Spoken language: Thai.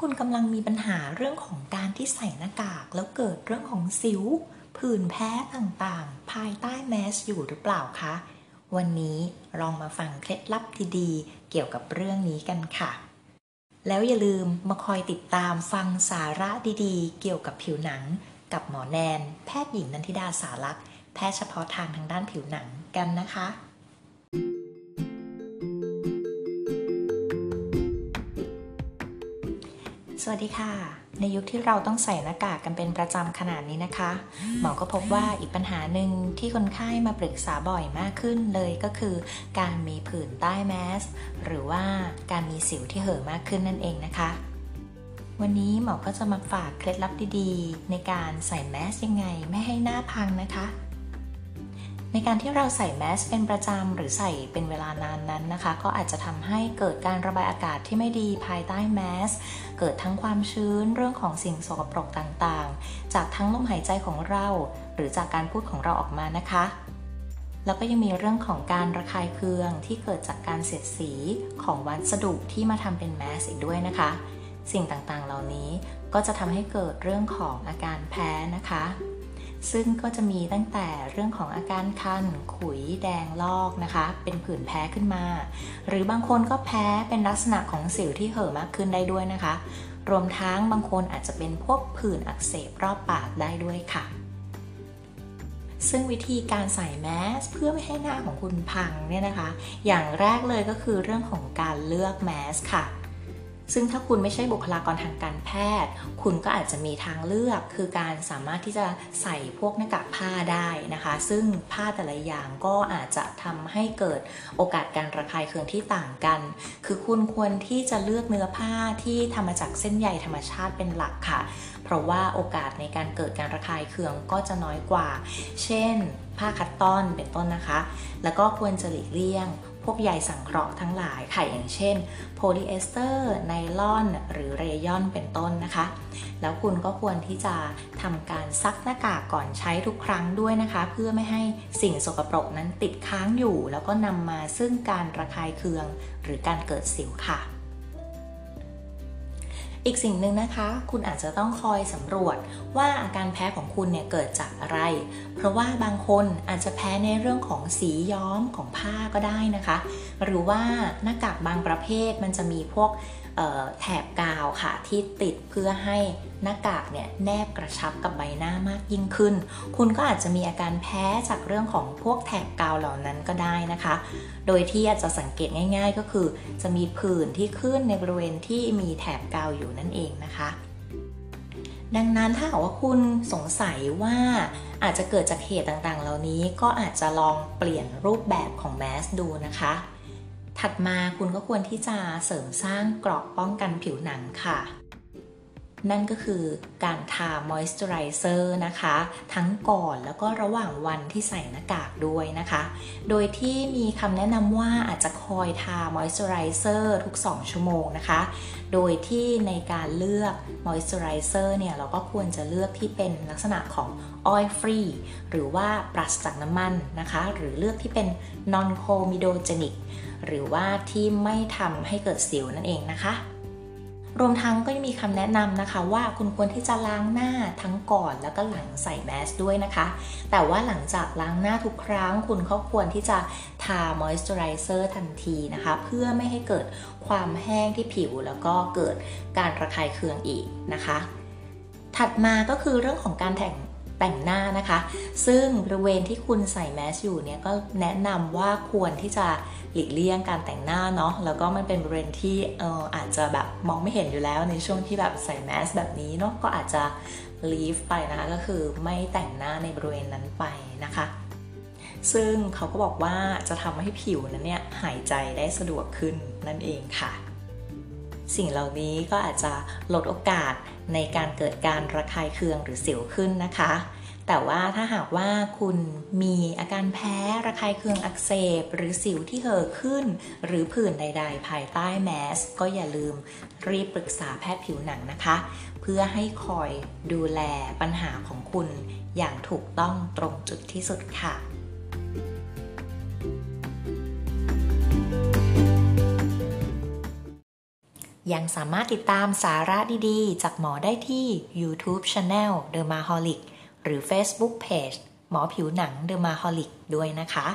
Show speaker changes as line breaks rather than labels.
คุณกำลังมีปัญหาเรื่องของการที่ใส่หน้ากาก แล้วเกิดเรื่องของสิว ผื่นแพ้ต่างๆ ภายใต้แมสอยู่หรือเปล่าคะ วันนี้ลองมาฟังเคล็ดลับดีๆ เกี่ยวกับเรื่องนี้กันค่ะ แล้วอย่าลืมมาคอยติดตามฟังสาระดีๆ เกี่ยวกับผิวหนัง กับหมอแนน แพทย์หญิงนันทิดาสารักษ์แพทย์เฉพาะทางทางด้านผิวหนังกันนะคะ วัสดีค่ะ ในยุคที่เราต้องใส่หน้ากากกันเป็นประจำขนาดนี้นะคะ หมอก็พบว่าอีกปัญหาหนึ่งที่คนไข้มาปรึกษาบ่อยมากขึ้นเลยก็คือ การมีผื่นใต้แมสหรือว่าการมีสิวที่เห่อะมากขึ้นนั่นเองนะคะ วันนี้หมอก็จะมาฝากเคล็ดลับดีๆ ในการใส่แมสยังไงไม่ให้หน้าพังนะคะ ในการที่เราใส่แมสเป็นประจำหรือใส่เป็นเวลานานนั้นนะคะ ก็อาจจะทำให้เกิดการระบายอากาศที่ไม่ดีภายใต้แมสเกิดทั้งความชื้นเรื่องของสิ่งสกปรกต่างๆ จากทั้งลมหายใจของเรา หรือจากการพูดของเราออกมานะคะ แล้วก็ยังมีเรื่องของการระคายเคืองที่เกิดจากการเสียดสีของวัสดุที่มาทำเป็นแมสอีกด้วยนะคะ สิ่งต่างๆเหล่านี้ก็จะทำให้เกิดเรื่องของอาการแพ้นะคะ ซึ่งก็จะมีตั้งแต่เรื่องของอาการคัน ขุย แดงลอกนะคะ เป็นผื่นแพ้ขึ้นมา หรือบางคนก็แพ้เป็นลักษณะของสิวที่เห่อมากขึ้นได้ด้วยนะคะ รวมทั้งบางคนอาจจะเป็นพวกผื่นอักเสบรอบปากได้ด้วยค่ะ ซึ่งวิธีการใส่แมสเพื่อไม่ให้หน้าของคุณพังเนี่ยนะคะ อย่างแรกเลยก็คือเรื่องของการเลือกแมสค่ะ ซึ่งถ้าคุณไม่ใช่บุคลากรทางการแพทย์ คุณก็อาจจะมีทางเลือก คือการสามารถที่จะใส่พวกหน้ากากผ้าได้นะคะ ซึ่งผ้าแต่ละอย่างก็อาจจะทำให้เกิดโอกาสการระคายเคืองที่ต่างกัน คือคุณควรที่จะเลือกเนื้อผ้าที่ทำมาจากเส้นใยธรรมชาติเป็นหลักค่ะ เพราะว่าโอกาสในการเกิดการระคายเคืองก็จะน้อยกว่า เช่น ผ้า cotton เป็นต้นนะคะ แล้วก็ควรจะหลีกเลี่ยงพวกใยสังเคราะห์ทั้งหลายค่ะอย่างเช่นโพลีเอสเตอร์ไนลอน หรือเรยอนเป็นต้นนะคะ แล้วคุณก็ควรที่จะทำการซักหน้ากากก่อนใช้ทุกครั้งด้วยนะคะ เพื่อไม่ให้สิ่งสกปรกนั้นติดค้างอยู่ แล้วก็นำมาซึ่งการระคายเคือง หรือการเกิดสิวค่ะ อีกสิ่งหนึ่งนะคะ คุณอาจจะต้องคอยสำรวจว่าอาการแพ้ของคุณเนี่ยเกิดจากอะไร เพราะว่าบางคนอาจจะแพ้ในเรื่องของสีย้อมของผ้าก็ได้นะคะ หรือว่าหน้ากากบางประเภทมันจะมีพวก แถบกาวค่ะที่ติดเพื่อให้หน้ากากเนี่ยแนบกระชับกับใบหน้ามากยิ่งขึ้น คุณก็อาจจะมีอาการแพ้จากเรื่องของพวกแถบกาวเหล่านั้นก็ได้นะคะ โดยที่อาจจะสังเกตง่ายๆ ก็คือ จะมีผื่นที่ขึ้นในบริเวณที่มีแถบกาวอยู่นั่นเองนะคะดังนั้นถ้าหากว่าคุณสงสัยว่าอาจจะเกิดจากเหตุต่างๆ เหล่านี้ก็อาจจะลองเปลี่ยนรูปแบบของแมสดูนะคะ ถัดมาคุณก็ควรที่จะเสริมสร้างเกราะป้องกันผิวหนังค่ะ นั่นก็คือการทามอยส์เจอไรเซอร์นะคะ ทั้งก่อนแล้วก็ระหว่างวันที่ใส่หน้ากากด้วยนะคะ โดยที่มีคำแนะนำว่าอาจจะคอยทามอยส์เจอไรเซอร์ทุก 2 ชั่วโมงนะคะ โดยที่ในการเลือกมอยส์เจอไรเซอร์เนี่ย เราก็ควรจะเลือกที่เป็นลักษณะของ oil free หรือว่าปราศจากน้ำมันนะคะ หรือเลือกที่เป็น non comedogenic หรือว่าที่ไม่ทำให้เกิดสิวนั่นเองนะคะ รวมทั้งก็ยังมีคำแนะนำนะคะ ว่าคุณควรที่จะล้างหน้าทั้งก่อนแล้วก็หลังใส่แมสด้วยนะคะ แต่ว่าหลังจากล้างหน้าทุกครั้ง คุณก็ควรที่จะทามอยส์เจอไรเซอร์ทันทีนะคะ เพื่อไม่ให้เกิดความแห้งที่ผิว แล้วก็เกิดการระคายเคืองอีกนะคะ ถัดมาก็คือเรื่องของการแต่ง แต่งหน้านะคะ ซึ่งบริเวณที่คุณใส่แมสอยู่เนี่ยก็แนะนำว่าควรที่จะหลีกเลี่ยงการแต่งหน้าเนาะแล้วก็มันเป็นบริเวณที่เอออาจจะแบบมองไม่เห็นอยู่แล้วในช่วงที่แบบใส่แมสแบบนี้เนาะก็อาจจะลีฟไปนะคะก็คือไม่แต่งหน้าในบริเวณนั้นไปนะคะ ซึ่งเขาก็บอกว่าจะทำให้ผิวนั้นเนี่ยหายใจได้สะดวกขึ้นนั่นเองค่ะ สิ่งเหล่านี้ก็อาจจะลดโอกาส ในการเกิดการระคายเคืองหรือสิวขึ้นนะคะ แต่ว่าถ้าหากว่าคุณมีอาการแพ้ระคายเคืองอักเสบ หรือสิวที่เห่อขึ้น หรือผื่นใด ๆ ภายใต้แมส ก็อย่าลืมรีบปรึกษาแพทย์ผิวหนังนะคะ เพื่อให้คอยดูแลปัญหาของคุณอย่างถูกต้องตรงจุดที่สุดค่ะ ยังสามารถติดตามสาระดีๆ จากหมอได้ที่ YouTube Channel The Maholic หรือ Facebook Page หมอผิวหนัง The Maholic ด้วยนะคะ